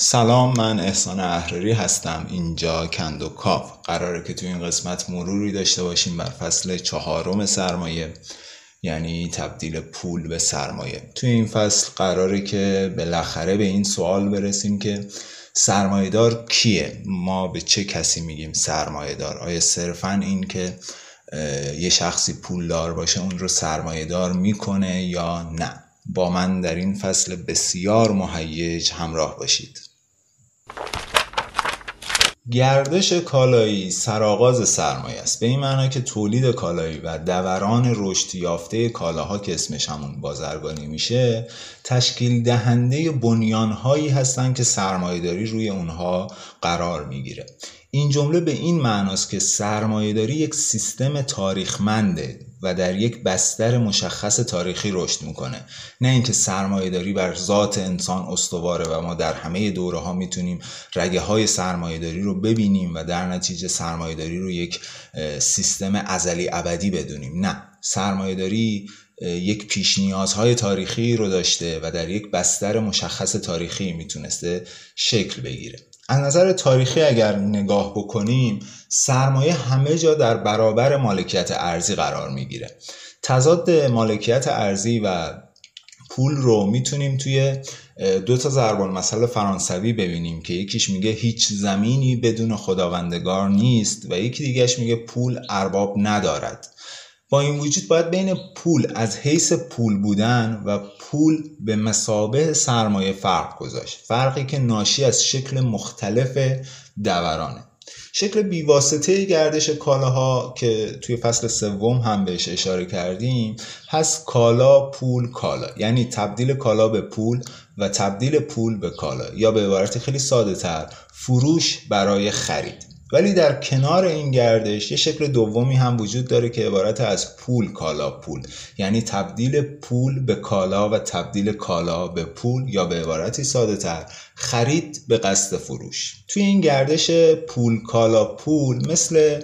سلام من احسان احراری هستم. اینجا کندو کاف. قراره که تو این قسمت مروری داشته باشیم بر فصل چهارم سرمایه یعنی تبدیل پول به سرمایه. توی این فصل قراره که بالاخره به این سوال برسیم که سرمایهدار کیه؟ ما به چه کسی میگیم سرمایهدار؟ آیا صرفا این که یه شخصی پولدار باشه اون رو سرمایهدار می‌کنه یا نه؟ با من در این فصل بسیار مهیج همراه باشید. گردش کالایی سرآغاز سرمایه است. به این معنا که تولید کالایی و دوران رشد یافته کالاها که اسمش همون بازرگانی میشه تشکیل دهنده بنیانهایی هستند که سرمایهداری روی اونها قرار می‌گیره. این جمله به این معناست که سرمایهداری یک سیستم تاریخمنده. و در یک بستر مشخص تاریخی رشد می‌کنه. نه اینکه سرمایه داری بر ذات انسان استواره و ما در همه دوره ها می‌تونیم رگه های سرمایه داری رو ببینیم و در نتیجه سرمایه داری رو یک سیستم ازلی ابدی بدونیم. نه. سرمایه داری یک پیش نیازهای تاریخی رو داشته و در یک بستر مشخص تاریخی می‌تونسته شکل بگیره. از نظر تاریخی اگر نگاه بکنیم سرمایه همه جا در برابر مالکیت ارزی قرار می‌گیره. تضاد مالکیت ارزی و پول رو می‌تونیم توی دو تا ضرب المثل فرانسوی ببینیم که یکیش میگه هیچ زمینی بدون خداوندگار نیست و یکی دیگهش میگه پول ارباب ندارد. با این وجود باید بین پول از حیث پول بودن و پول به مسابه سرمایه فرق گذاشت. فرقی که ناشی از شکل مختلف دورانه. شکل بیواسطه گردش کالاها که توی فصل سوم هم بهش اشاره کردیم هست کالا پول کالا. یعنی تبدیل کالا به پول و تبدیل پول به کالا. یا به عبارت خیلی ساده تر فروش برای خرید. ولی در کنار این گردش یه شکل دومی هم وجود داره که عبارت از پول کالا پول. یعنی تبدیل پول به کالا و تبدیل کالا به پول یا به عبارتی ساده تر خرید به قصد فروش. توی این گردش پول کالا پول مثل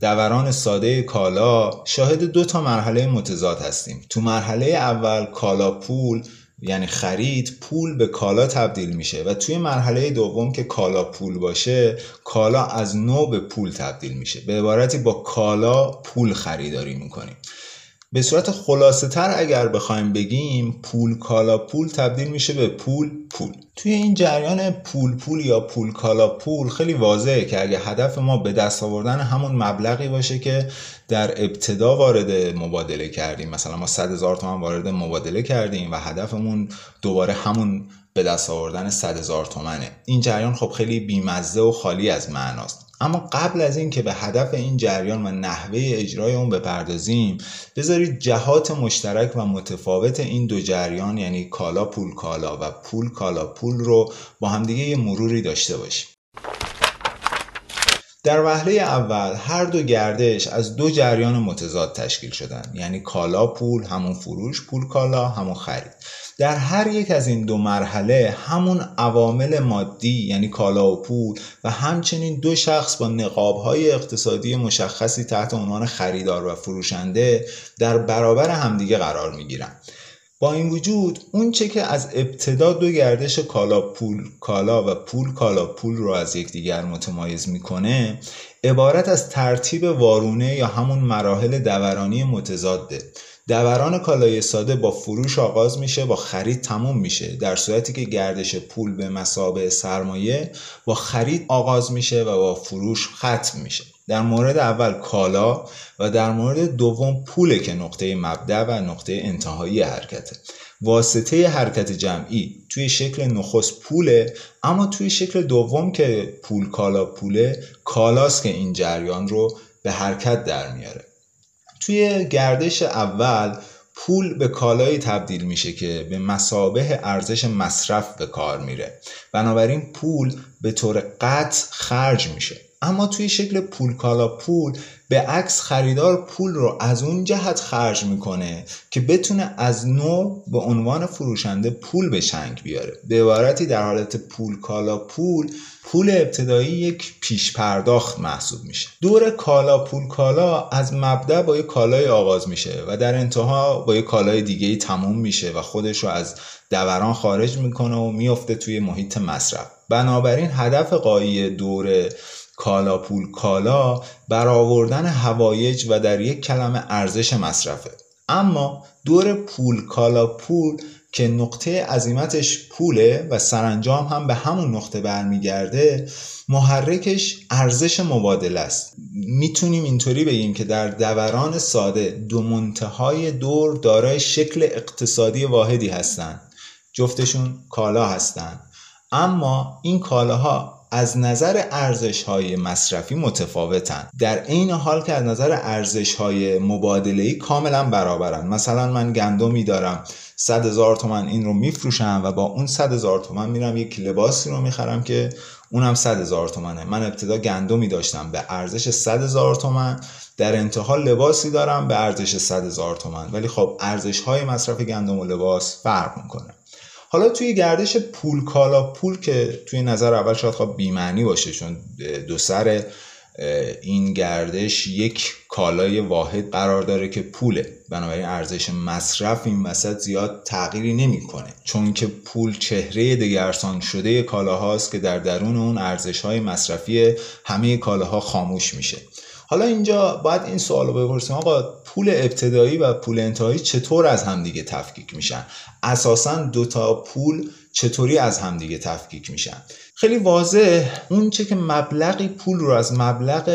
دوران ساده کالا شاهد دو تا مرحله متضاد هستیم. تو مرحله اول کالا پول یعنی خرید پول به کالا تبدیل میشه و توی مرحله دوم که کالا پول باشه کالا از نو به پول تبدیل میشه. به عبارتی با کالا پول خریداری می‌کنیم. به صورت خلاصه تر اگر بخوایم بگیم پول کالا پول تبدیل میشه به پول پول. توی این جریان پول پول یا پول کالا پول خیلی واضحه که اگه هدف ما به دست آوردن همون مبلغی باشه که در ابتدا وارد مبادله کردیم. مثلا ما 100 هزار تومن وارد مبادله کردیم و هدفمون دوباره همون به دست آوردن 100 هزار تومنه. این جریان خب خیلی بیمزه و خالی از معناست. اما قبل از این که به هدف این جریان و نحوه اجرای اون بپردازیم بذارید جهات مشترک و متفاوت این دو جریان یعنی کالا پول کالا و پول کالا پول رو با همدیگه یه مروری داشته باشیم. در وهله اول هر دو گردش از دو جریان متضاد تشکیل شدن. یعنی کالا پول همون فروش پول کالا همون خرید. در هر یک از این دو مرحله همون عوامل مادی یعنی کالا و پول و همچنین دو شخص با نقابهای اقتصادی مشخصی تحت عنوان خریدار و فروشنده در برابر همدیگه قرار می‌گیرن. با این وجود اون چه که از ابتدا دو گردش کالا پول کالا و پول کالا پول رو از یکدیگر متمایز می‌کنه عبارت از ترتیب وارونه یا همون مراحل دورانی متضاده. دوران کالای ساده با فروش آغاز میشه با خرید تموم میشه. در صورتی که گردش پول به مسابه سرمایه با خرید آغاز میشه و با فروش ختم میشه. در مورد اول کالا و در مورد دوم پوله که نقطه مبدع و نقطه انتهایی حرکته. واسطه حرکت جمعی توی شکل نخست پوله اما توی شکل دوم که پول کالا پوله کالاست که این جریان رو به حرکت در میاره. توی گردش اول پول به کالایی تبدیل میشه که به مسابه ارزش مصرف به کار میره. بنابراین پول به طور قطع خرج میشه. اما توی شکل پول کالا پول به عکس خریدار پول رو از اون جهت خرج می‌کنه که بتونه از نو به عنوان فروشنده پول به چنگ بیاره. به عبارتی در حالت پول کالا پول پول ابتدایی یک پیش پرداخت محسوب میشه. دور کالا پول کالا از مبدع با یک کالای آغاز میشه و در انتها با یک کالای دیگه تموم میشه و خودش رو از دوران خارج می‌کنه و میفته توی محیط مصرف. بنابراین هدف قایی دور کالا پول کالا برآوردن هوایج و در یک کلمه ارزش مصرفه. اما دور پول کالا پول که نقطه عظیمتش پوله و سرانجام هم به همون نقطه برمیگرده محرکش ارزش مبادله است. می‌تونیم اینطوری بگیم که در دوران ساده دو منتهای دور دارای شکل اقتصادی واحدی هستند. جفتشون کالا هستند. اما این کالاها از نظر ارزش های مصرفی متفاوتن. در عین حال که از نظر ارزش های مبادله کاملا برابرن. مثلا من گندمی دارم 100 هزار تومن این رو میفروشم و با اون 100 هزار تومن میرم یک لباسی رو می‌خرم که اونم 100 هزار تومنه. من ابتدا گندمی داشتم به ارزش 100 هزار تومن. در انتها لباسی دارم به ارزش 100 هزار تومن. ولی خب ارزش های مصرف گندم و لباس فرق می‌کنه. حالا توی گردش پول کالا پول که توی نظر اول شاید خب بیمعنی باشه چون دو سر این گردش یک کالای واحد قرار داره که پوله. بنابراین ارزش مصرف این وسط زیاد تغییری نمی‌کنه. چون که پول چهره دگرسان شده کالاهاست که در درون اون ارزش های مصرفی همه کالاها خاموش میشه. حالا اینجا باید این سوال رو بپرسیم. آقا پول ابتدایی و پول انتهایی چطور از همدیگه تفکیک میشن؟ اساسا دوتا پول چطوری از همدیگه تفکیک میشن؟ خیلی واضح اون چه که مبلغی پول رو از مبلغ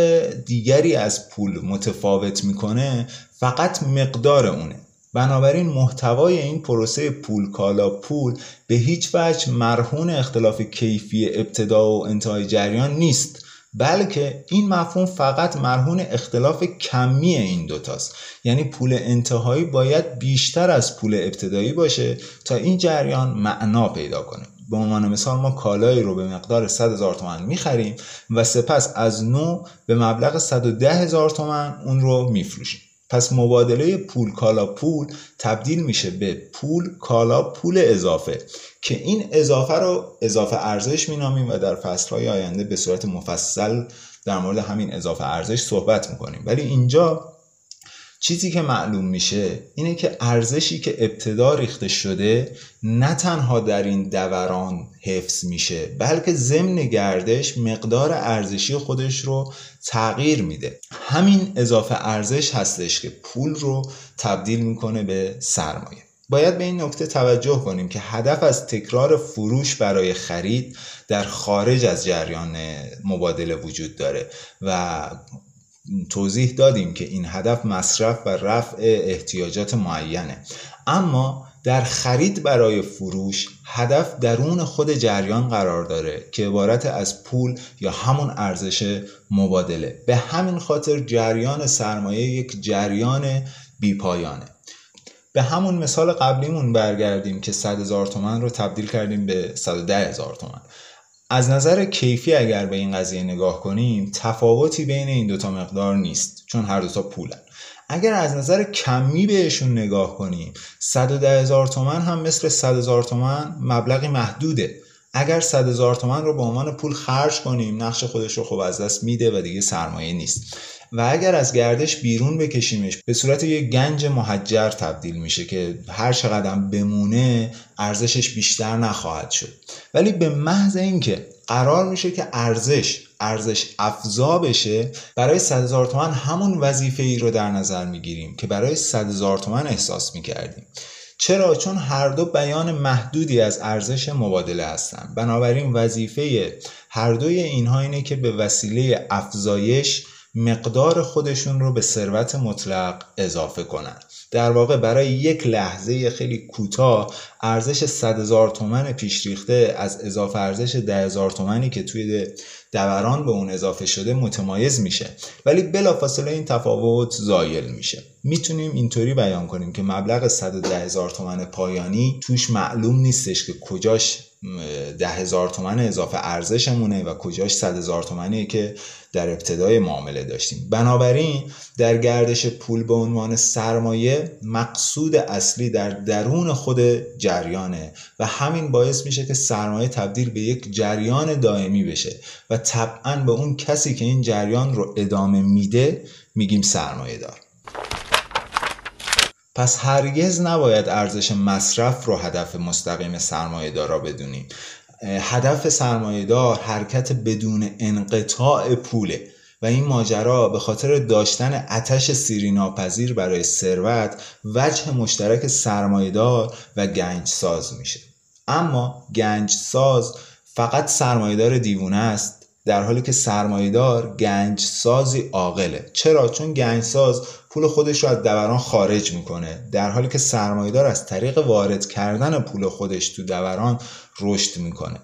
دیگری از پول متفاوت می‌کنه فقط مقدار اونه. بنابراین محتوای این پروسه پول کالا پول به هیچ وجه مرهون اختلاف کیفی ابتدا و انتهای جریان نیست. بلکه این مفهوم فقط مرهون اختلاف کمی این دوتاست. یعنی پول انتهایی باید بیشتر از پول ابتدایی باشه تا این جریان معنا پیدا کنه. به عنوان مثال ما کالایی رو به مقدار 100 هزار تومن می‌خریم و سپس از نو به مبلغ 110 هزار تومن اون رو میفروشیم. پس مبادله پول کالا پول تبدیل میشه به پول کالا پول اضافه که این اضافه رو اضافه ارزش مینامیم و در فصلهای آینده به صورت مفصل در مورد همین اضافه ارزش صحبت می‌کنیم. ولی اینجا چیزی که معلوم میشه اینه که ارزشی که ابتدا ریخته شده نه تنها در این دوران حفظ میشه بلکه ضمن گردش مقدار ارزشی خودش رو تغییر میده. همین اضافه ارزش هستش که پول رو تبدیل می‌کنه به سرمایه. باید به این نکته توجه کنیم که هدف از تکرار فروش برای خرید در خارج از جریان مبادله وجود داره و توضیح دادیم که این هدف مصرف و رفع احتیاجات معینه. اما در خرید برای فروش هدف درون خود جریان قرار داره که عبارت از پول یا همون ارزش مبادله. به همین خاطر جریان سرمایه یک جریان بیپایانه. به همون مثال قبلیمون برگردیم که 100 هزار تومن رو تبدیل کردیم به 110 هزار تومن. از نظر کیفی اگر به این قضیه نگاه کنیم تفاوتی بین این دوتا مقدار نیست چون هر دوتا پولن. اگر از نظر کمی بهشون نگاه کنیم 110 هزار تومن هم مثل 100 هزار تومن مبلغی محدوده. اگر 100 هزار تومن رو به عنوان پول خرج کنیم نقش خودش رو خب از دست میده و دیگه سرمایه نیست. و اگر از گردش بیرون بکشیمش به صورت یک گنج محجر تبدیل میشه که هر چقدر بمونه ارزشش بیشتر نخواهد شد. ولی به محض اینکه قرار میشه که ارزش ارزش افزا بشه برای 100 هزار تومن همون وظیفه ای رو در نظر می‌گیریم که برای 100 هزار تومن احساس می‌کردیم. چرا؟ چون هر دو بیان محدودی از ارزش مبادله هستند بنابراین وظیفه هر دوی اینها اینه که به وسیله افزایش مقدار خودشون رو به ثروت مطلق اضافه کنن. در واقع برای یک لحظه خیلی کوتاه ارزش 100 هزار تومن پیشریخته از اضافه ارزش 10 هزار تومنی که توی دوران به اون اضافه شده متمایز میشه. ولی بلافاصله این تفاوت زایل میشه. می‌تونیم اینطوری بیان کنیم که مبلغ 110 هزار تومن پایانی توش معلوم نیستش که کجاش ده هزار تومن اضافه ارزشمونه و کجاش صد هزار تومنیه که در ابتدای معامله داشتیم. بنابراین در گردش پول به عنوان سرمایه مقصود اصلی در درون خود جریانه و همین باعث میشه که سرمایه تبدیل به یک جریان دائمی بشه و طبعا به اون کسی که این جریان رو ادامه میده میگیم سرمایه دار پس هرگز نباید ارزش مصرف رو هدف مستقیم سرمایه دارا بدونیم. هدف سرمایه دار حرکت بدون انقطاع پوله و این ماجرا به خاطر داشتن اتش سیری ناپذیر برای ثروت وجه مشترک سرمایهدار و گنج ساز میشه. اما گنج ساز فقط سرمایهدار دیوونه است در حالی که سرمایهدار گنج سازی عاقله. چرا؟ چون گنج ساز پول خودش رو از دوران خارج می‌کنه. در حالی که سرمایهدار از طریق وارد کردن پول خودش تو دوران رشد می‌کنه.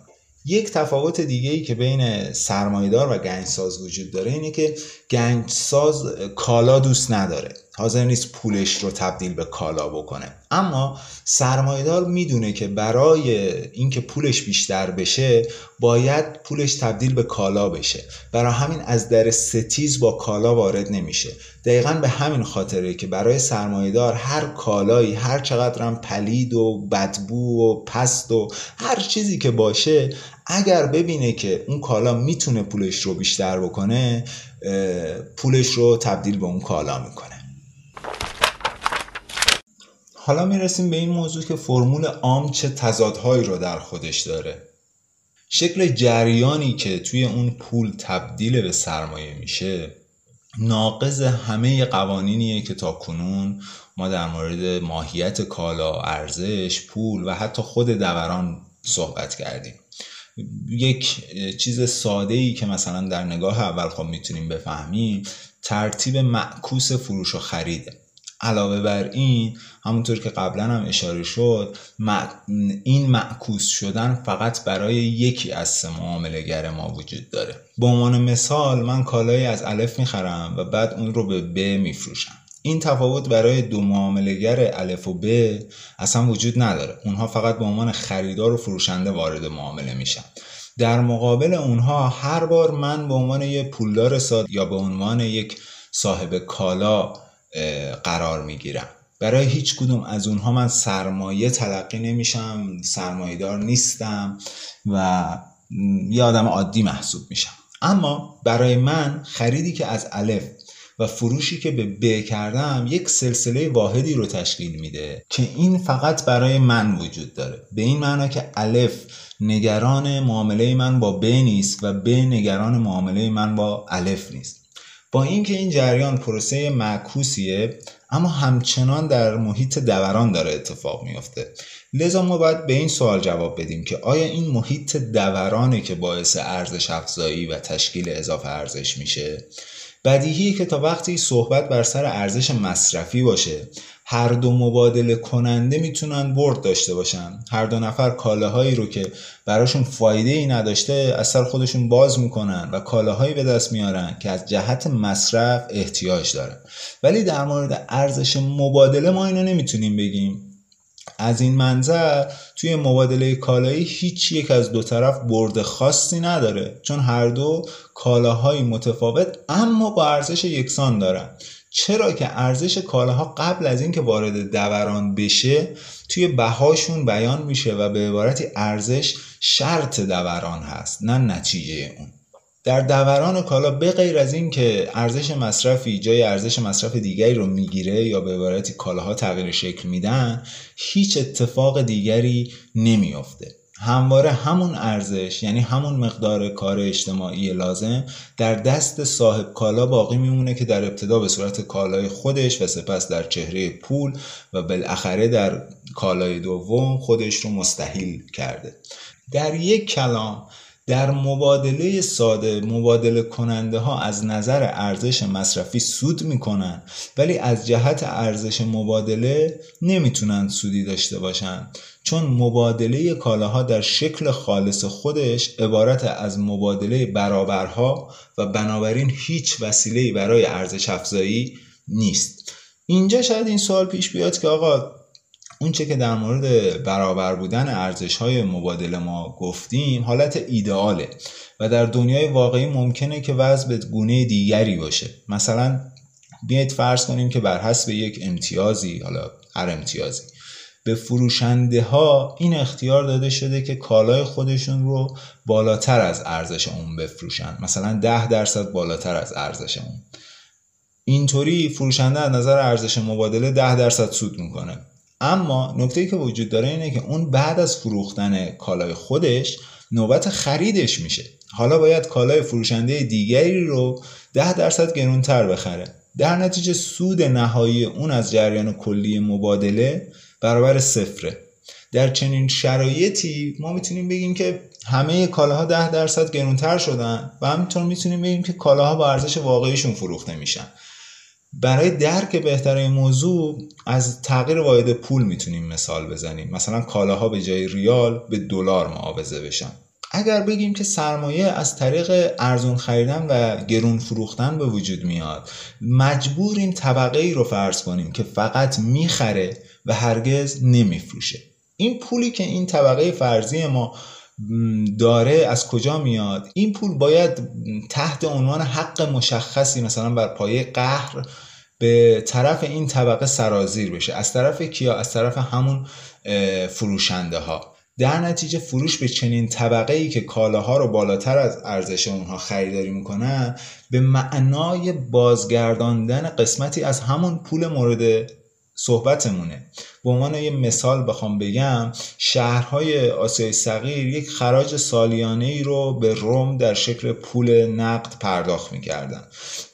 یک تفاوت دیگه ای که بین سرمایهدار و گنجساز وجود داره اینه که گنجساز کالا دوست نداره. حاضر نیست پولش رو تبدیل به کالا بکنه. اما سرمایهدار می‌دونه که برای اینکه پولش بیشتر بشه باید پولش تبدیل به کالا بشه. برای همین از در ستیز با کالا وارد نمیشه. دقیقا به همین خاطره که برای سرمایهدار هر کالایی هر چقدرم پلید و بدبو و پست و هر چیزی که باشه اگر ببینه که اون کالا می‌تونه پولش رو بیشتر بکنه پولش رو تبدیل به اون کالا می‌کنه. حالا می‌رسیم به این موضوع که فرمول عام چه تضادهایی رو در خودش داره. شکل جریانی که توی اون پول تبدیل به سرمایه میشه ناقض همه قوانینیه که تا کنون ما در مورد ماهیت کالا، ارزش، پول و حتی خود دوران صحبت کردیم. یک چیز ساده ای که مثلا در نگاه اول خب می‌تونیم بفهمیم ترتیب معکوس فروش و خریده علاوه بر این همونطور که قبلا هم اشاره شد این معکوس شدن فقط برای یکی از سه معاملهگر ما وجود داره. به عنوان مثال من کالایی از الف می‌خرم و بعد اون رو به ب میفروشم. این تفاوت برای دو معاملهگر الف و ب اصلا وجود نداره. اونها فقط به عنوان خریدار و فروشنده وارد معامله میشن. در مقابل اونها هر بار من به عنوان یک پولدار ساد یا به عنوان یک صاحب کالا قرار می‌گیرم. برای هیچ کدوم از اونها من سرمایه تلقی نمیشم سرمایهدار نیستم و یه آدم عادی محسوب میشم. اما برای من خریدی که از الف و فروشی که به ب کردم یک سلسله واحدی رو تشکیل میده که این فقط برای من وجود داره. به این معنا که الف نگران معامله من با ب نیست و ب نگران معامله من با الف نیست. با اینکه این جریان پروسه معکوسیه اما همچنان در محیط دوران داره اتفاق میافته. لذا ما باید به این سوال جواب بدیم که آیا این محیط دورانه که باعث ارزش افزایی و تشکیل اضافه ارزش میشه؟ بدیهی که تا وقتی صحبت بر سر ارزش مصرفی باشه هر دو مبادله کننده می‌تونن برد داشته باشن. هر دو نفر کالاهایی رو که براشون فایده ای نداشته از سر خودشون باز می‌کنن و کالاهایی به دست میارن که از جهت مصرف احتیاج دارن ولی در مورد ارزش مبادله ما اینو نمی‌تونیم بگیم. از این منظر توی مبادله کالایی هیچ یک از دو طرف برد خاصی نداره. چون هر دو کالاهای متفاوت اما با ارزش یکسان دارن. چرا که ارزش کالاها قبل از اینکه وارد دوران بشه توی بهاشون بیان میشه و به عبارتی ارزش شرط دوران هست نه نتیجه اون. در دوران کالا به غیر از این که ارزش مصرفی جای ارزش مصرف دیگری رو می‌گیره یا به عبارتی کالاها تغییر شکل میدن هیچ اتفاق دیگری نمیافته. همواره همون ارزش یعنی همون مقدار کار اجتماعی لازم در دست صاحب کالا باقی میمونه که در ابتدا به صورت کالای خودش و سپس در چهره پول و بالاخره در کالای دوم خودش رو مستحیل کرده. در یک کلام در مبادله ساده مبادله کننده ها از نظر ارزش مصرفی سود می‌کنن ولی از جهت ارزش مبادله نمی‌تونن سودی داشته باشن. چون مبادله کالاها در شکل خالص خودش عبارت از مبادله برابرها و بنابراین هیچ وسیله برای ارزش افزایی نیست. اینجا شاید این سوال پیش بیاد که آقا اونچه که در مورد برابر بودن ارزش های مبادله ما گفتیم حالت ایدئاله و در دنیای واقعی ممکنه که وضع به گونه دیگری باشه. مثلا بیایید فرض کنیم که بر حسب یک امتیازی حالا هر امتیازی به فروشنده ها این اختیار داده شده که کالای خودشون رو بالاتر از ارزش اون بفروشن. مثلا ده درصد بالاتر از ارزش اون. اینطوری فروشنده از نظر ارزش مبادله ده درصد سود می‌کنه. اما نکته که وجود داره اینه که اون بعد از فروختن کالای خودش نوبت خریدش میشه. حالا باید کالای فروشنده دیگری رو ده درصد گرونتر بخره. در نتیجه سود نهایی اون از جریان کلی مبادله برابر صفره. در چنین شرایطی ما می‌تونیم بگیم که همه کالاها ده درصد گرونتر شدن و همینطور می‌تونیم بگیم که کالاها با ارزش واقعیشون فروخته میشن. برای درک بهتر این موضوع از تغییر واحد پول می‌تونیم مثال بزنیم. مثلا کالاها به جای ریال به دلار معاوضه بشن. اگر بگیم که سرمایه از طریق ارزون خریدن و گرون فروختن به وجود میاد مجبوریم طبقه ای رو فرض کنیم که فقط می‌خره و هرگز نمیفروشه. این پولی که این طبقه فرضی ما داره از کجا میاد؟ این پول باید تحت عنوان حق مشخصی مثلا بر پایه قهر به طرف این طبقه سرازیر بشه. از طرف کیا؟ از طرف همون فروشنده ها در نتیجه فروش به چنین طبقه ای که کالاها رو بالاتر از ارزش اونها خریداری می‌کنن به معنای بازگرداندن قسمتی از همون پول مورد صحبتمونه. به عنوان یه مثال بخوام بگم شهرهای آسیای صغیر یک خراج سالیانه ای رو به روم در شکل پول نقد پرداخت می‌کردن.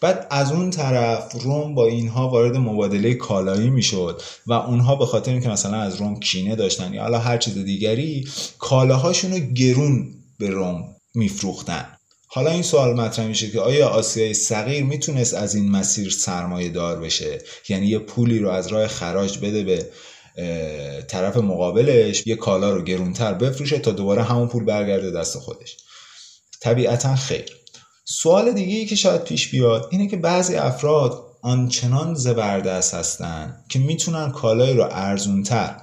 بعد از اون طرف روم با اینها وارد مبادله کالایی می‌شد و اونها به خاطر اینکه مثلا از روم کینه داشتن یا حالا هر چیز دیگری کالاهاشون رو گرون به روم میفروختن. حالا این سوال مطرح میشه که آیا آسیای صغیر می‌تونست از این مسیر سرمایه دار بشه؟ یعنی یه پولی رو از راه خراج بده به طرف مقابلش یه کالا رو گرونتر بفروشه تا دوباره همون پول برگرده دست خودش. طبیعتا خیر. سوال دیگه ای که شاید پیش بیاد اینه که بعضی افراد آنچنان زبردست هستن که می‌تونن کالایی رو ارزونتر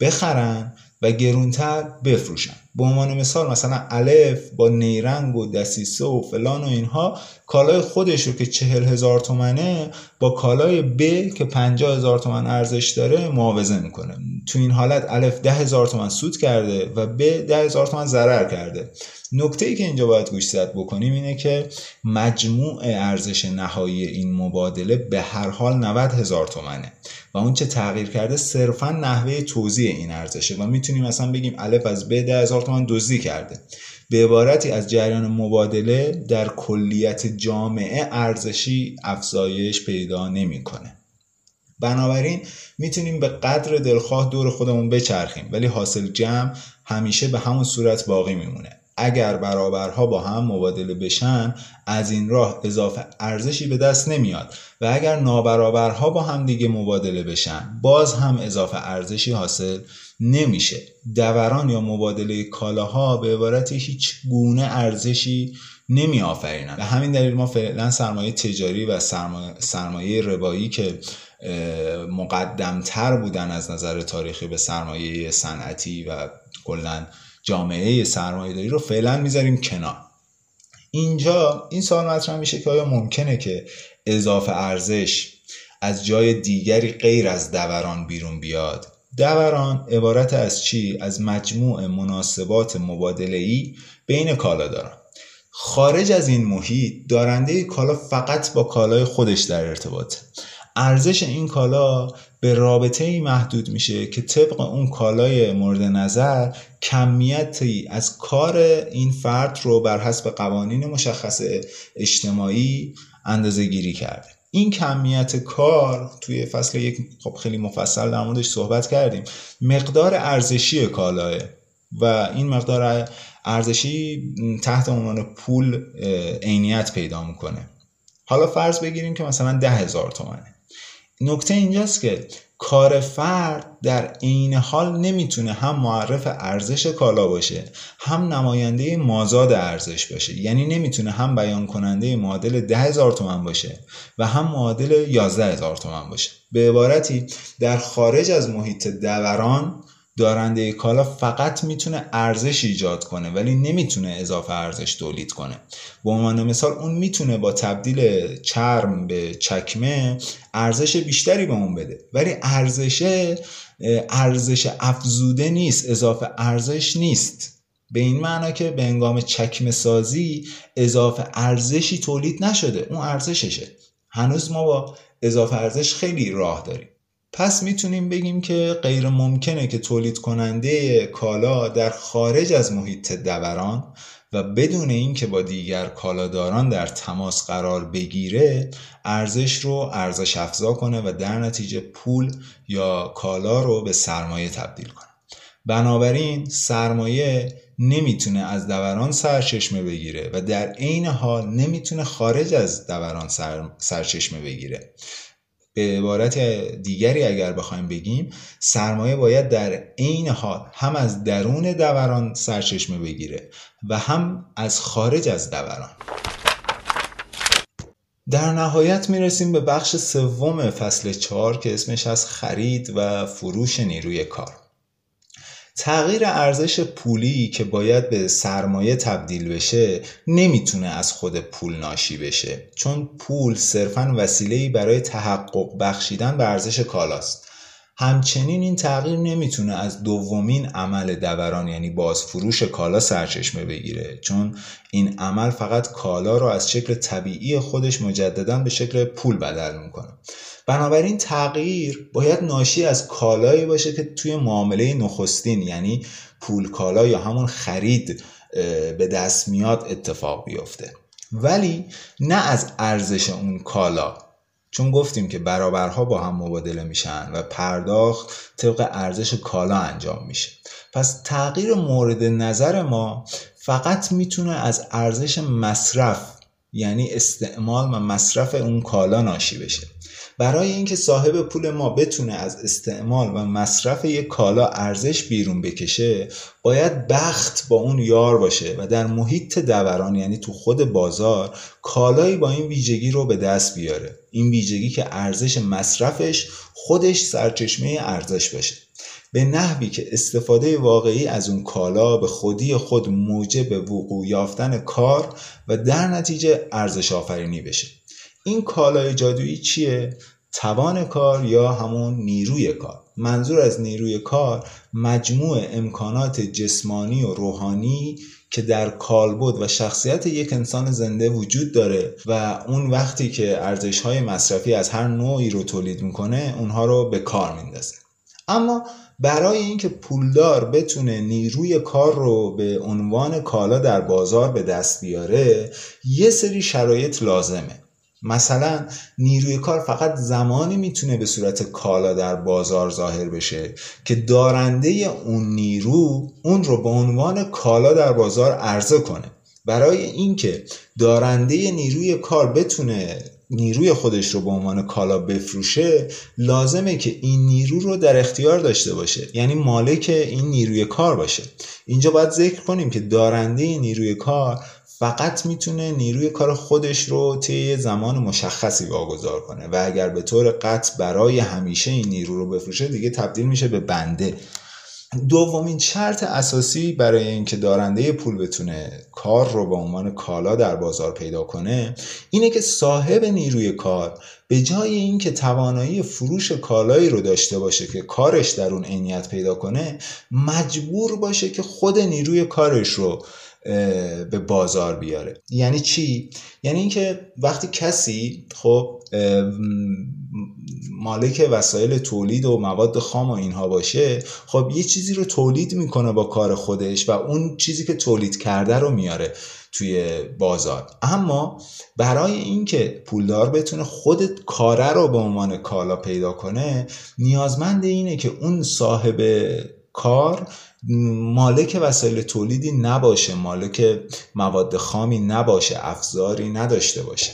بخرن و گرونتر بفروشن. به عنوان مثال مثلا الف با نیرنگ و دسیسه و فلان و اینها کالای خودش رو که چهل هزار تومنه با کالای ب که پنجاه هزار تومن ارزش داره معاوضه می‌کنه. تو این حالت الف ده هزار تومن سود کرده و ب ده هزار تومن ضرر کرده. نکته ای که اینجا باید گوش زد بکنیم اینه که مجموع ارزش نهایی این مبادله به هر حال 90 هزار تومنه. اون چه تغییر کرده صرفا نحوه توضیح این ارزشه و می‌تونیم مثلا بگیم الف از ب ده هزار تومن دزدی کرده. به عبارتی از جریان مبادله در کلیت جامعه ارزشی افزایش پیدا نمی‌کنه. بنابراین می‌تونیم به قدر دلخواه دور خودمون بچرخیم ولی حاصل جمع همیشه به همون صورت باقی میمونه. اگر برابرها با هم مبادله بشن از این راه اضافه ارزشی به دست نمیاد. و اگر نابرابرها با هم دیگه مبادله بشن باز هم اضافه ارزشی حاصل نمیشه. دوران یا مبادله کالاها به عبارت هیچ گونه ارزشی نمی آفرینن به همین دلیل ما فعلا سرمایه تجاری و سرمایه, سرمایه ربایی که مقدمتر بودن از نظر تاریخی به سرمایه صنعتی و کلا جامعه سرمایه داری رو فعلا می‌ذاریم کنار. اینجا این سوال مطرح میشه که آیا ممکنه که اضافه ارزش از جای دیگری غیر از دوران بیرون بیاد؟ دوران عبارت از چی؟ از مجموع مناسبات مبادله ای بین کالا دارن. خارج از این محیط دارنده کالا فقط با کالای خودش در ارتباطه. ارزش این کالا به رابطه ای محدود میشه که طبق اون کالای مورد نظر کمیتی از کار این فرد رو بر حسب قوانین مشخص اجتماعی اندازه گیری کرده. این کمیت کار توی فصل یک خب خیلی مفصل در موردش صحبت کردیم مقدار ارزشی کالاه و این مقدار ارزشی تحت عنوان پول عینیت پیدا می‌کنه. حالا فرض بگیریم که مثلا ده هزار تومنه. نکته اینجاست که کار فرد در عین حال نمی‌تونه هم معرف ارزش کالا باشه هم نماینده مازاد ارزش باشه. یعنی نمی‌تونه هم بیان کننده معادل ده هزار تومن باشه و هم معادل یازده هزار تومن باشه. به عبارتی در خارج از محیط دوران دارنده کالا فقط می‌تونه ارزش ایجاد کنه ولی نمی‌تونه اضافه ارزش تولید کنه. به عنوان مثال اون می‌تونه با تبدیل چرم به چکمه ارزش بیشتری به اون بده. ولی ارزش ارزش افزوده نیست اضافه ارزش نیست. به این معنا که به انگام چکمه سازی اضافه ارزشی تولید نشده اون ارزششه. هنوز ما با اضافه ارزش خیلی راه داریم. پس می‌تونیم بگیم که غیر ممکنه که تولید کننده کالا در خارج از محیط دوران و بدون اینکه با دیگر کالاداران در تماس قرار بگیره ارزش رو ارزش افزا کنه و در نتیجه پول یا کالا رو به سرمایه تبدیل کنه. بنابراین سرمایه نمی‌تونه از دوران سرچشمه بگیره و در عین حال نمی‌تونه خارج از دوران سر... سرچشمه بگیره. به عبارت دیگری اگر بخوایم بگیم سرمایه باید در عین حال هم از درون دوران سرچشمه بگیره و هم از خارج از دوران. در نهایت می‌رسیم به بخش سوم فصل چهار که اسمش از خرید و فروش نیروی کار. تغییر ارزش پولی که باید به سرمایه تبدیل بشه نمی‌تونه از خود پول ناشی بشه چون پول صرفا وسیله‌ای برای تحقق بخشیدن به ارزش کالاست. همچنین این تغییر نمی‌تونه از دومین عمل دوران یعنی بازفروش کالا سرچشمه بگیره چون این عمل فقط کالا رو از شکل طبیعی خودش مجددا به شکل پول بدل می‌کنه. بنابراین تغییر باید ناشی از کالایی باشه که توی معامله نخستین یعنی پول کالا یا همون خرید به دست میاد اتفاق بیفته. ولی نه از ارزش اون کالا. چون گفتیم که برابرها با هم مبادله میشن و پرداخت طبق ارزش کالا انجام میشه. پس تغییر مورد نظر ما فقط می‌تونه از ارزش مصرف یعنی استعمال و مصرف اون کالا ناشی بشه. برای اینکه صاحب پول ما بتونه از استعمال و مصرف یک کالا ارزش بیرون بکشه باید بخت با اون یار باشه و در محیط دوران یعنی تو خود بازار کالایی با این ویژگی رو به دست بیاره. این ویژگی که ارزش مصرفش خودش سرچشمه ارزش باشه. به نحوی که استفاده واقعی از اون کالا به خودی خود موجب وقوع یافتن کار و در نتیجه ارزش آفرینی بشه. این کالای جادویی چیه؟ توان کار یا همون نیروی کار؟ منظور از نیروی کار مجموع امکانات جسمانی و روحانی که در کالبد و شخصیت یک انسان زنده وجود داره و اون وقتی که ارزش های مصرفی از هر نوعی رو تولید می‌کنه اونها رو به کار میندازه. اما برای اینکه پولدار بتونه نیروی کار رو به عنوان کالا در بازار به دست بیاره یه سری شرایط لازمه. مثلا نیروی کار فقط زمانی می‌تونه به صورت کالا در بازار ظاهر بشه که دارنده اون نیرو اون رو به عنوان کالا در بازار عرضه کنه. برای اینکه دارنده نیروی کار بتونه نیروی خودش رو به عنوان کالا بفروشه لازمه که این نیرو رو در اختیار داشته باشه. یعنی مالک این نیروی کار باشه. اینجا باید ذکر کنیم که دارنده نیروی کار فقط می‌تونه نیروی کار خودش رو طی زمان مشخصی واگذار کنه و اگر به طور قطع برای همیشه این نیرو رو بفروشه دیگه تبدیل میشه به بنده. دومین شرط اساسی برای اینکه دارنده پول بتونه کار رو به عنوان کالا در بازار پیدا کنه اینه که صاحب نیروی کار به جای اینکه توانایی فروش کالایی رو داشته باشه که کارش در اون عینیت پیدا کنه مجبور باشه که خود نیروی کارش رو به بازار بیاره. یعنی چی؟ یعنی اینکه وقتی کسی خب مالک وسایل تولید و مواد خام و اینها باشه خب یه چیزی رو تولید می‌کنه با کار خودش و اون چیزی که تولید کرده رو میاره توی بازار. اما برای اینکه پولدار بتونه خود کاره رو به عنوان کالا پیدا کنه نیازمند اینه که اون صاحب کار مالک وسایل تولیدی نباشه مالک مواد خامی نباشه افزاری نداشته باشه.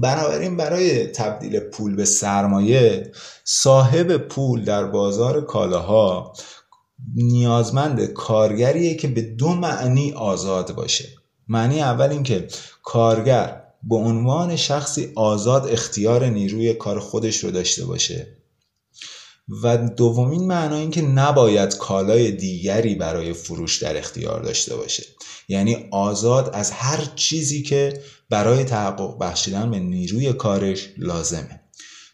بنابراین برای تبدیل پول به سرمایه صاحب پول در بازار کالاها نیازمند کارگریه که به دو معنی آزاد باشه. معنی اول اینکه کارگر به عنوان شخصی آزاد اختیار نیروی کار خودش رو داشته باشه. و دومین معنا این که نباید کالای دیگری برای فروش در اختیار داشته باشه. یعنی آزاد از هر چیزی که برای تحقق بخشیدن به نیروی کارش لازمه.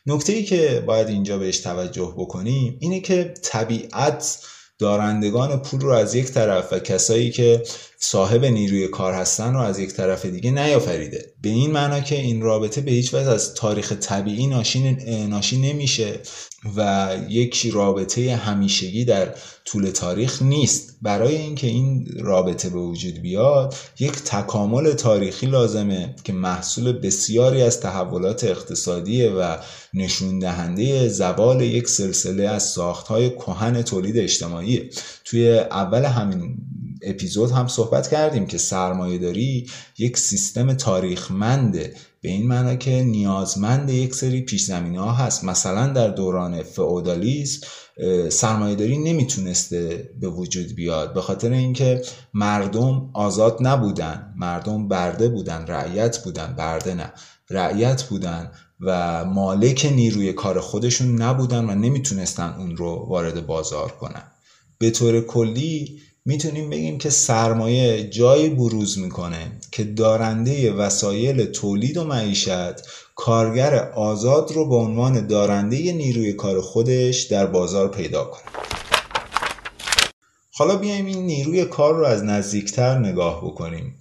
نکته ای که باید اینجا بهش توجه بکنیم اینه که طبیعت دارندگان پول رو از یک طرف و کسایی که صاحب نیروی کار هستن رو از یک طرف دیگه نیافریده. به این معنا که این رابطه به هیچ وجه از تاریخ طبیعی ناشی, نمیشه و یک رابطه همیشگی در طول تاریخ نیست. برای اینکه این رابطه به وجود بیاد یک تکامل تاریخی لازمه که محصول بسیاری از تحولات اقتصادی و نشون دهنده زوال یک سلسله از ساختهای کهن تولید اجتماعی توی اول همین اپیزود هم صحبت کردیم که سرمایه داری یک سیستم تاریخمنده به این معنا که نیازمند یک سری پیش زمینه ها هست. مثلا در دوران فئودالیسم سرمایهداری نمی‌تونسته به وجود بیاد. به خاطر اینکه مردم آزاد نبودن مردم برده بودن رعیت بودن برده نه رعیت بودن و مالک نیروی کار خودشون نبودن و نمی‌تونستن اون رو وارد بازار کنن. به طور کلی می‌تونیم بگیم که سرمایه جایی بروز می‌کنه که دارنده وسایل تولید و معیشت کارگر آزاد رو به عنوان دارنده نیروی کار خودش در بازار پیدا کنه. حالا بیایم این نیروی کار رو از نزدیکتر نگاه بکنیم.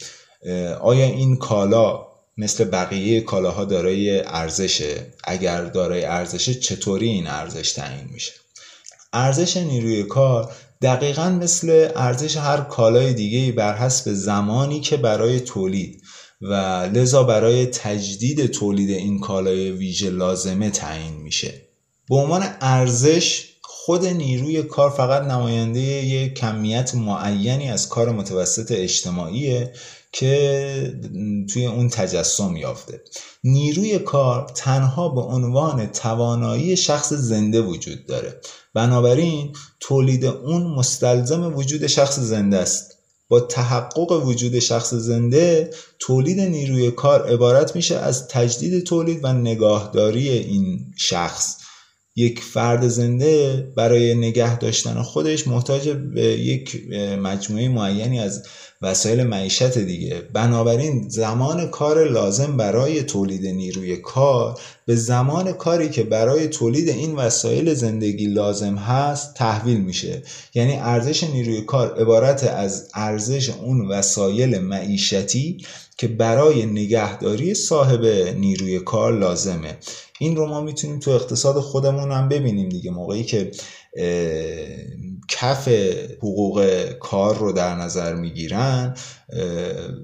آیا این کالا مثل بقیه کالاها دارای ارزشه؟ اگر دارای ارزشه چطوری این ارزش تعیین میشه؟ ارزش نیروی کار دقیقا مثل ارزش هر کالای دیگه بر حسب زمانی که برای تولید و لذا برای تجدید تولید این کالای ویژه لازمه تعیین میشه. به عنوان ارزش خود نیروی کار فقط نماینده یک کمیت معینی از کار متوسط اجتماعیه که توی اون تجسم یافته. نیروی کار تنها به عنوان توانایی شخص زنده وجود داره. بنابراین تولید اون مستلزم وجود شخص زنده است. با تحقق وجود شخص زنده تولید نیروی کار عبارت میشه از تجدید تولید و نگاهداری این شخص. یک فرد زنده برای نگه داشتن خودش محتاج به یک مجموعه معینی از وسایل معیشت دیگه. بنابراین زمان کار لازم برای تولید نیروی کار به زمان کاری که برای تولید این وسایل زندگی لازم هست تحویل میشه. یعنی ارزش نیروی کار عبارت از ارزش اون وسایل معیشتی که برای نگهداری صاحب نیروی کار لازمه. این رو ما می‌تونیم تو اقتصاد خودمون هم ببینیم دیگه. موقعی که کف حقوق کار رو در نظر می‌گیرن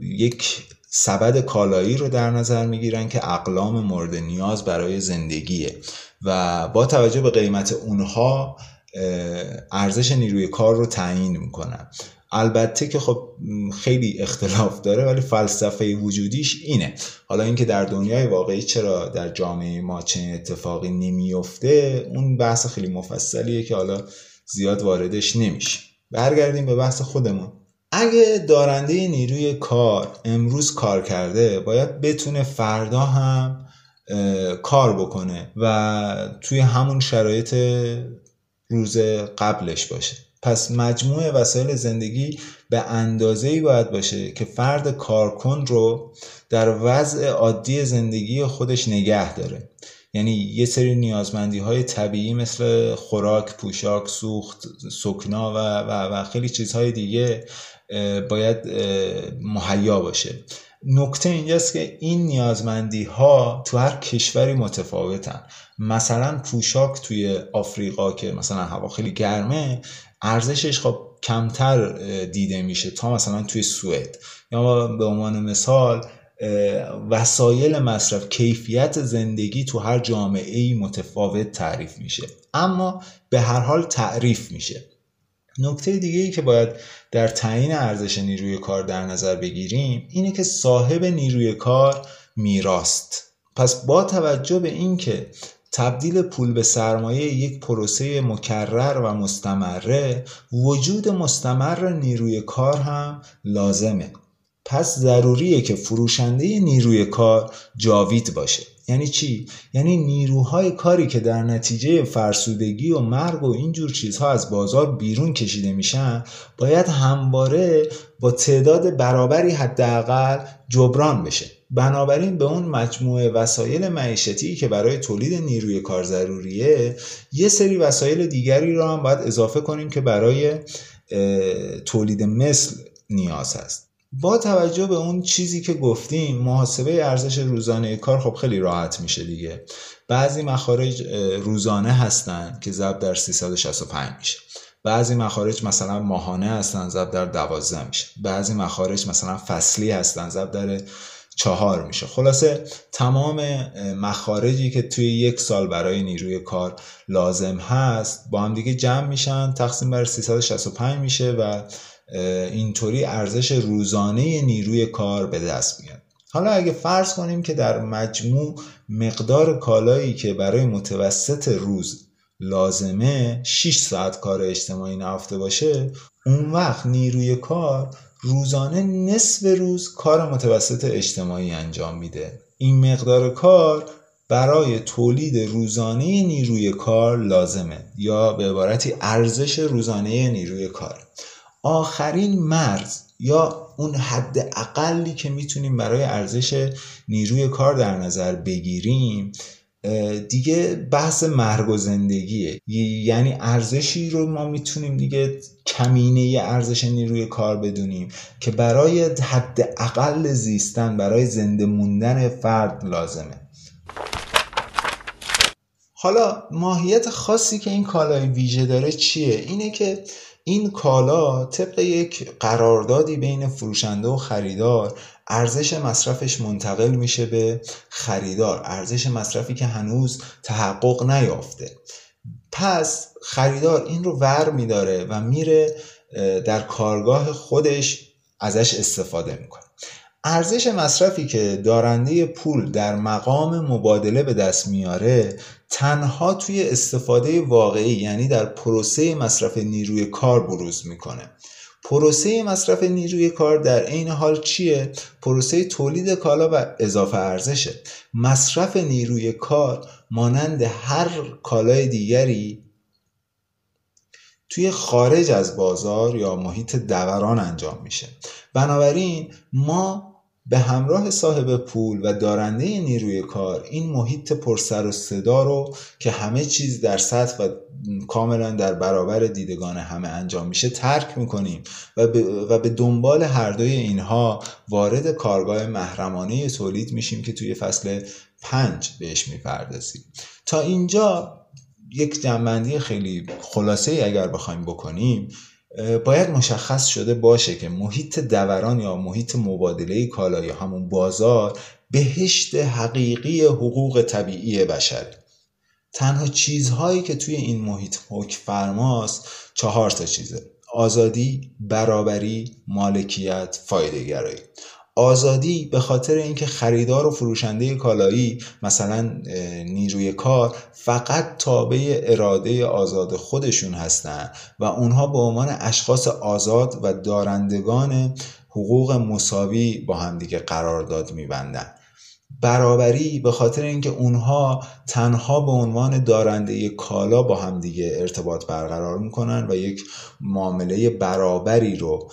یک سبد کالایی رو در نظر می‌گیرن که اقلام مورد نیاز برای زندگیه. و با توجه به قیمت اونها ارزش نیروی کار رو تعیین می‌کنن. البته که خب خیلی اختلاف داره ولی فلسفه وجودیش اینه. حالا اینکه در دنیای واقعی چرا در جامعه ما چنین اتفاقی نمیفته اون بحث خیلی مفصلیه که حالا زیاد واردش نمیشه. برگردیم به بحث خودمون. اگه دارنده نیروی کار امروز کار کرده باید بتونه فردا هم کار بکنه و توی همون شرایط روز قبلش باشه. پس مجموع وسایل زندگی به اندازه ای باید باشه که فرد کارکن رو در وضع عادی زندگی خودش نگه داره. یعنی یه سری نیازمندی های طبیعی مثل خوراک، پوشاک، سوخت، سکنا و, و, و خیلی چیزهای دیگه باید مهیا باشه. نکته اینجاست که این نیازمندی ها تو هر کشوری متفاوتن. مثلا پوشاک توی آفریقا که مثلا هوا خیلی گرمه ارزشش خب کمتر دیده میشه تا مثلا توی سوئد. یا به عنوان مثال وسایل مصرف کیفیت زندگی تو هر جامعه ای متفاوت تعریف میشه. اما به هر حال تعریف میشه. نکته دیگه ای که باید در تعیین ارزش نیروی کار در نظر بگیریم اینه که صاحب نیروی کار میراست پس با توجه به اینکه تبدیل پول به سرمایه یک پروسه مکرر و مستمره وجود مستمر نیروی کار هم لازمه. پس ضروریه که فروشنده نیروی کار جاوید باشه. یعنی چی؟ یعنی نیروهای کاری که در نتیجه فرسودگی و مرگ و اینجور چیزها از بازار بیرون کشیده میشن باید همواره با تعداد برابری حداقل جبران بشه. بنابراین به اون مجموعه وسایل معیشتی که برای تولید نیروی کار ضروریه یه سری وسایل دیگری رو هم باید اضافه کنیم که برای تولید مثل نیاز هست. با توجه به اون چیزی که گفتیم محاسبه ارزش روزانه کار خب خیلی راحت میشه دیگه. بعضی مخارج روزانه هستن که ضرب در 365 میشه. بعضی مخارج مثلا ماهانه هستن ضرب در 12 میشه. بعضی مخارج مثلا فصلی هستن ضرب در چهار میشه. خلاصه تمام مخارجی که توی یک سال برای نیروی کار لازم هست با هم دیگه جمع میشن تقسیم بر 365 میشه و اینطوری ارزش روزانه نیروی کار به دست میاد. حالا اگه فرض کنیم که در مجموع مقدار کالایی که برای متوسط روز لازمه 6 ساعت کار اجتماعی نهفته باشه اون وقت نیروی کار روزانه نصف روز کار متوسط اجتماعی انجام میده. این مقدار کار برای تولید روزانه نیروی کار لازمه یا به عبارتی ارزش روزانه نیروی کار. آخرین مرز یا اون حد اقلی که می‌تونیم برای ارزش نیروی کار در نظر بگیریم دیگه بحث مرگ و زندگیه یعنی ارزشی رو ما می‌تونیم دیگه کمینه ارزش نیروی کار بدونیم که برای حد اقل زیستن برای زنده موندن فرد لازمه حالا ماهیت خاصی که این کالای ویژه داره چیه؟ اینه که این کالا طبق یک قراردادی بین فروشنده و خریدار ارزش مصرفش منتقل میشه به خریدار. ارزش مصرفی که هنوز تحقق نیافته. پس خریدار این رو ور میداره و میره در کارگاه خودش ازش استفاده می‌کنه. ارزش مصرفی که دارنده پول در مقام مبادله به دست میاره تنها توی استفاده واقعی یعنی در پروسه مصرف نیروی کار بروز می‌کنه. پروسه مصرف نیروی کار در عین حال چیه؟ پروسه تولید کالا و اضافه ارزشه. مصرف نیروی کار مانند هر کالای دیگری توی خارج از بازار یا محیط دوران انجام میشه. بنابراین ما به همراه صاحب پول و دارنده نیروی کار این محیط پرسر و صدا رو که همه چیز در سطح و کاملا در برابر دیدگان همه انجام میشه ترک می‌کنیم و به, و به دنبال هر دوی اینها وارد کارگاه محرمانه تولید میشیم که توی فصل پنج بهش می‌پردازیم. تا اینجا یک جنبندی خیلی خلاصه ای اگر بخوایم بکنیم باید مشخص شده باشه که محیط دوران یا محیط مبادله کالا یا همون بازار بهشت حقیقی حقوق طبیعی بشر تنها چیزهایی که توی این محیط حکم فرماست چهار تا چیزه آزادی، برابری، مالکیت، فایده گرایی آزادی به خاطر اینکه خریدار و فروشنده کالایی مثلا نیروی کار فقط تابع اراده آزاد خودشون هستند و اونها به عنوان اشخاص آزاد و دارندگان حقوق مساوی با همدیگه قرارداد میبندن. برابری به خاطر اینکه اونها تنها به عنوان دارنده کالا با همدیگه ارتباط برقرار می‌کنن و یک معامله برابری رو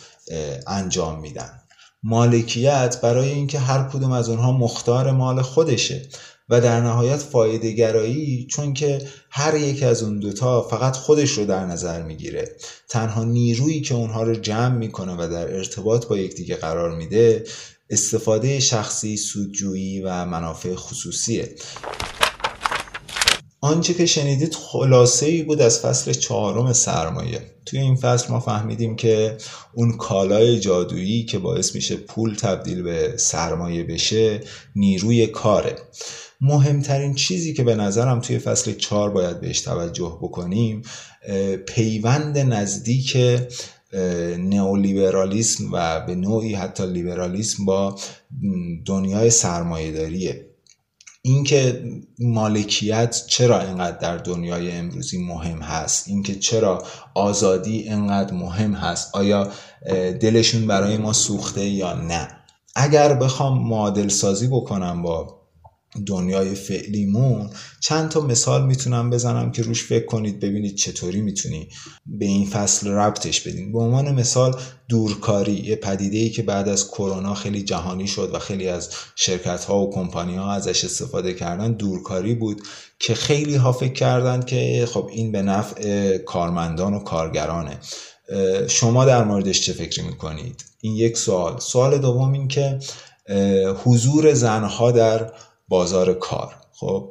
انجام میدن. مالکیت برای اینکه هر کدوم از اونها مختار مال خودشه و در نهایت فایده گرایی چون که هر یک از اون دوتا فقط خودش رو در نظر می‌گیره. تنها نیرویی که اونها رو جمع می‌کنه و در ارتباط با یکدیگه قرار میده استفاده شخصی سودجویی و منافع خصوصیه. آنچه که شنیدید خلاصه ای بود از فصل چهارم سرمایه. توی این فصل ما فهمیدیم که اون کالای جادویی که باعث میشه پول تبدیل به سرمایه بشه نیروی کاره. مهمترین چیزی که به نظرم توی فصل چهار باید بهش توجه بکنیم پیوند نزدیک نئولیبرالیسم و به نوعی حتی لیبرالیسم با دنیای سرمایه داریه اینکه مالکیت چرا اینقدر در دنیای امروزی مهم هست؟ اینکه چرا آزادی اینقدر مهم هست؟ آیا دلشون برای ما سوخته یا نه؟ اگر بخوام معادل سازی بکنم با دنیای فعلیمون. چند تا مثال می‌تونم بزنم که روش فکر کنید ببینید چطوری می‌تونی به این فصل ربطش بدین. به عنوان مثال دورکاری یه پدیده ای که بعد از کرونا خیلی جهانی شد و خیلی از شرکت ها و کمپانی ها ازش استفاده کردن دورکاری بود که خیلی ها فکر کردن که خب این به نفع کارمندان و کارگرانه. شما در موردش چه فکری می‌کنید؟ این یک سوال. سوال دوم این که حضور زنها در بازار کار. خب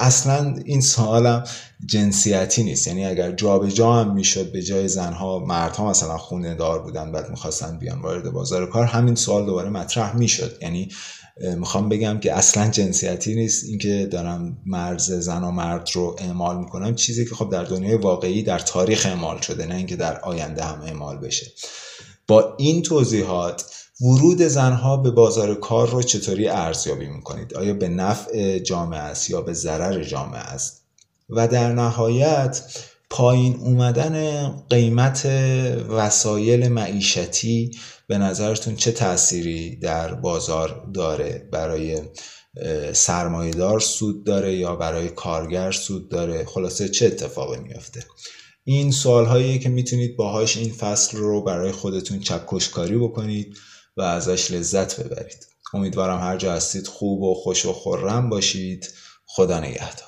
اصلا این سوالم جنسیتی نیست. یعنی اگر جابجا جا هم می‌شد به جای زنها مردها مثلا خونه دار بودن بعد می‌خواستن بیان وارد بازار کار همین سوال دوباره مطرح می‌شد. یعنی می‌خوام بگم که اصلا جنسیتی نیست. اینکه دارم مرز زن و مرد رو اعمال می‌کنم چیزی که خب در دنیای واقعی در تاریخ اعمال شده نه اینکه در آینده هم اعمال بشه. با این توضیحات ورود زنها به بازار کار رو چطوری ارزیابی می‌کنید؟ آیا به نفع جامعه است یا به ضرر جامعه است؟ و در نهایت پایین اومدن قیمت وسایل معیشتی به نظرتون چه تأثیری در بازار داره؟ برای سرمایهدار سود داره یا برای کارگر سود داره؟ خلاصه چه اتفاقی میافته؟ این سوال که می‌تونید باهاش این فصل رو برای خودتون چکشکاری بکنید. و ازش لذت ببرید. امیدوارم هر جا هستید خوب و خوش و خورم باشید. خدا نگهدار.